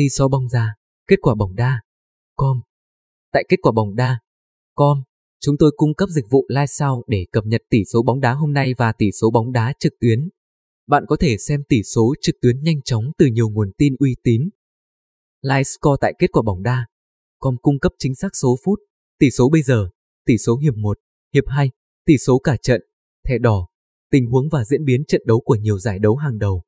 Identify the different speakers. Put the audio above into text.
Speaker 1: Tỷ so bóng ra, kết quả bóng đa Com. Tại kết quả bóng đa Com, chúng tôi cung cấp dịch vụ live sao để cập nhật tỷ số bóng đá hôm nay và tỷ số bóng đá trực tuyến. Bạn có thể xem tỷ số trực tuyến nhanh chóng từ nhiều nguồn tin uy tín. Live score tại kết quả bóng đa Com cung cấp chính xác số phút, tỷ số bây giờ, tỷ số hiệp 1, hiệp 2, tỷ số cả trận, thẻ đỏ, tình huống và diễn biến trận đấu của nhiều giải đấu hàng đầu.